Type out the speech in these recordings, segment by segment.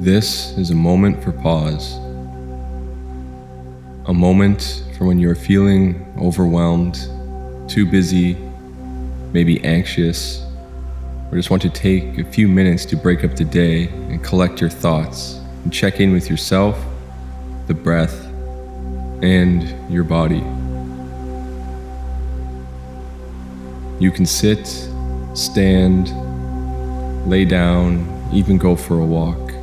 This is a moment for pause. A moment for when you're feeling overwhelmed, too busy, maybe anxious, or just want to take a few minutes to break up the day and collect your thoughts and check in with yourself, the breath, and your body. You can sit, stand, lay down, even go for a walk.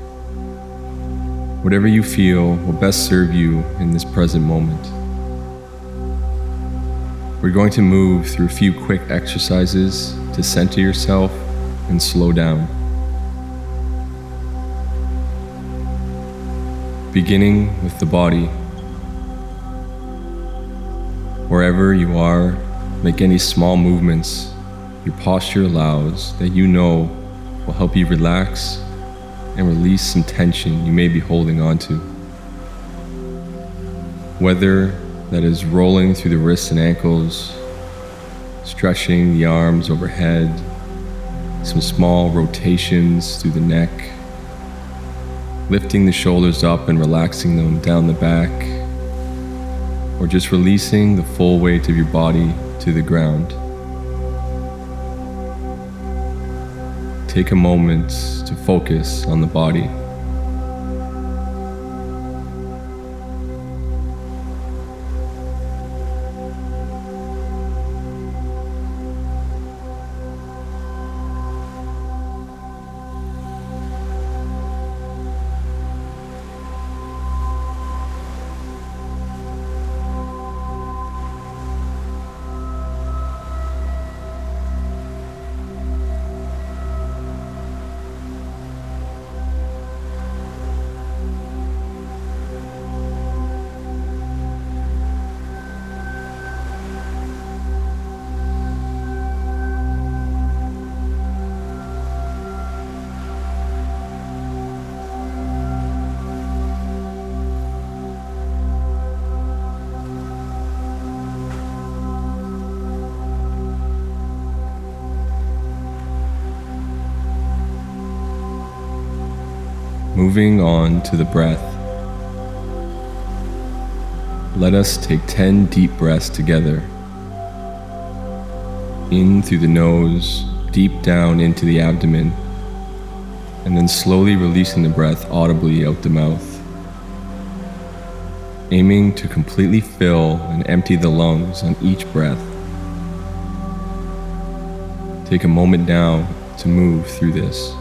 Whatever you feel will best serve you in this present moment. We're going to move through a few quick exercises to center yourself and slow down. Beginning with the body. Wherever you are, make any small movements your posture allows that you know will help you relax and release some tension you may be holding on to. Whether that is rolling through the wrists and ankles, stretching the arms overhead, some small rotations through the neck, lifting the shoulders up and relaxing them down the back, or just releasing the full weight of your body to the ground. Take a moment to focus on the body. Moving on to the breath. Let us take 10 deep breaths together. In through the nose, deep down into the abdomen, and then slowly releasing the breath audibly out the mouth. Aiming to completely fill and empty the lungs on each breath. Take a moment now to move through this.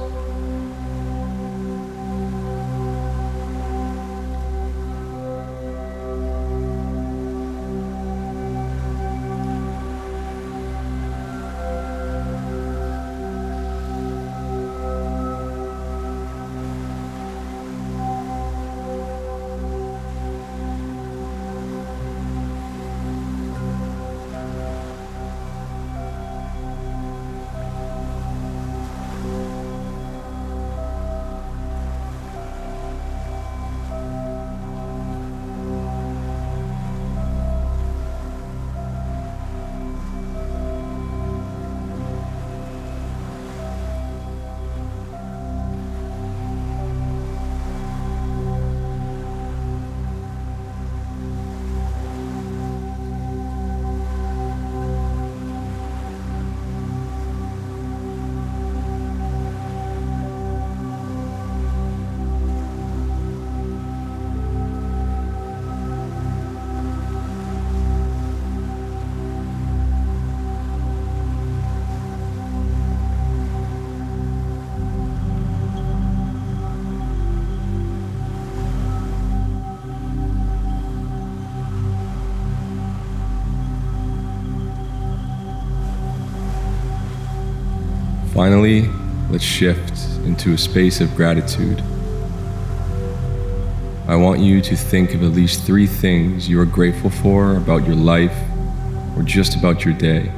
Finally, let's shift into a space of gratitude. I want you to think of at least three things you are grateful for about your life or just about your day.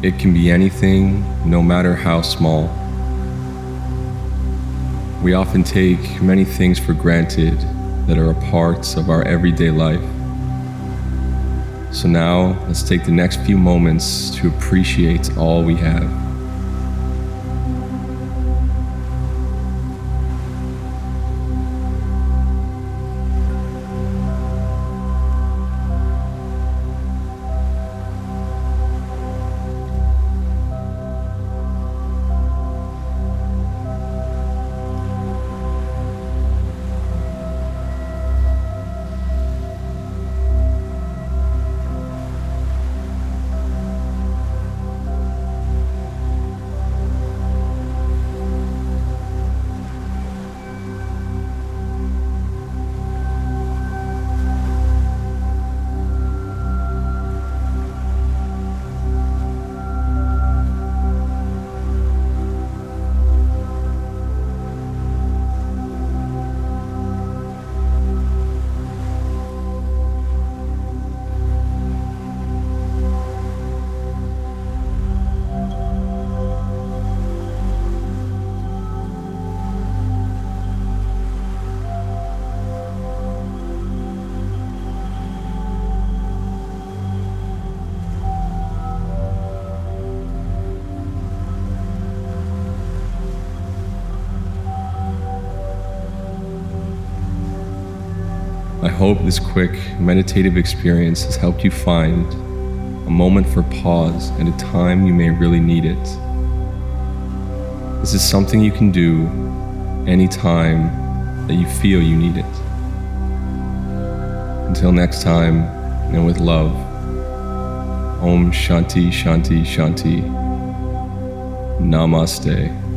It can be anything, no matter how small. We often take many things for granted that are a part of our everyday life. So now let's take the next few moments to appreciate all we have. Hope this quick meditative experience has helped you find a moment for pause at a time you may really need it. This is something you can do anytime that you feel you need it. Until next time, and with love, Om Shanti Shanti Shanti. Namaste.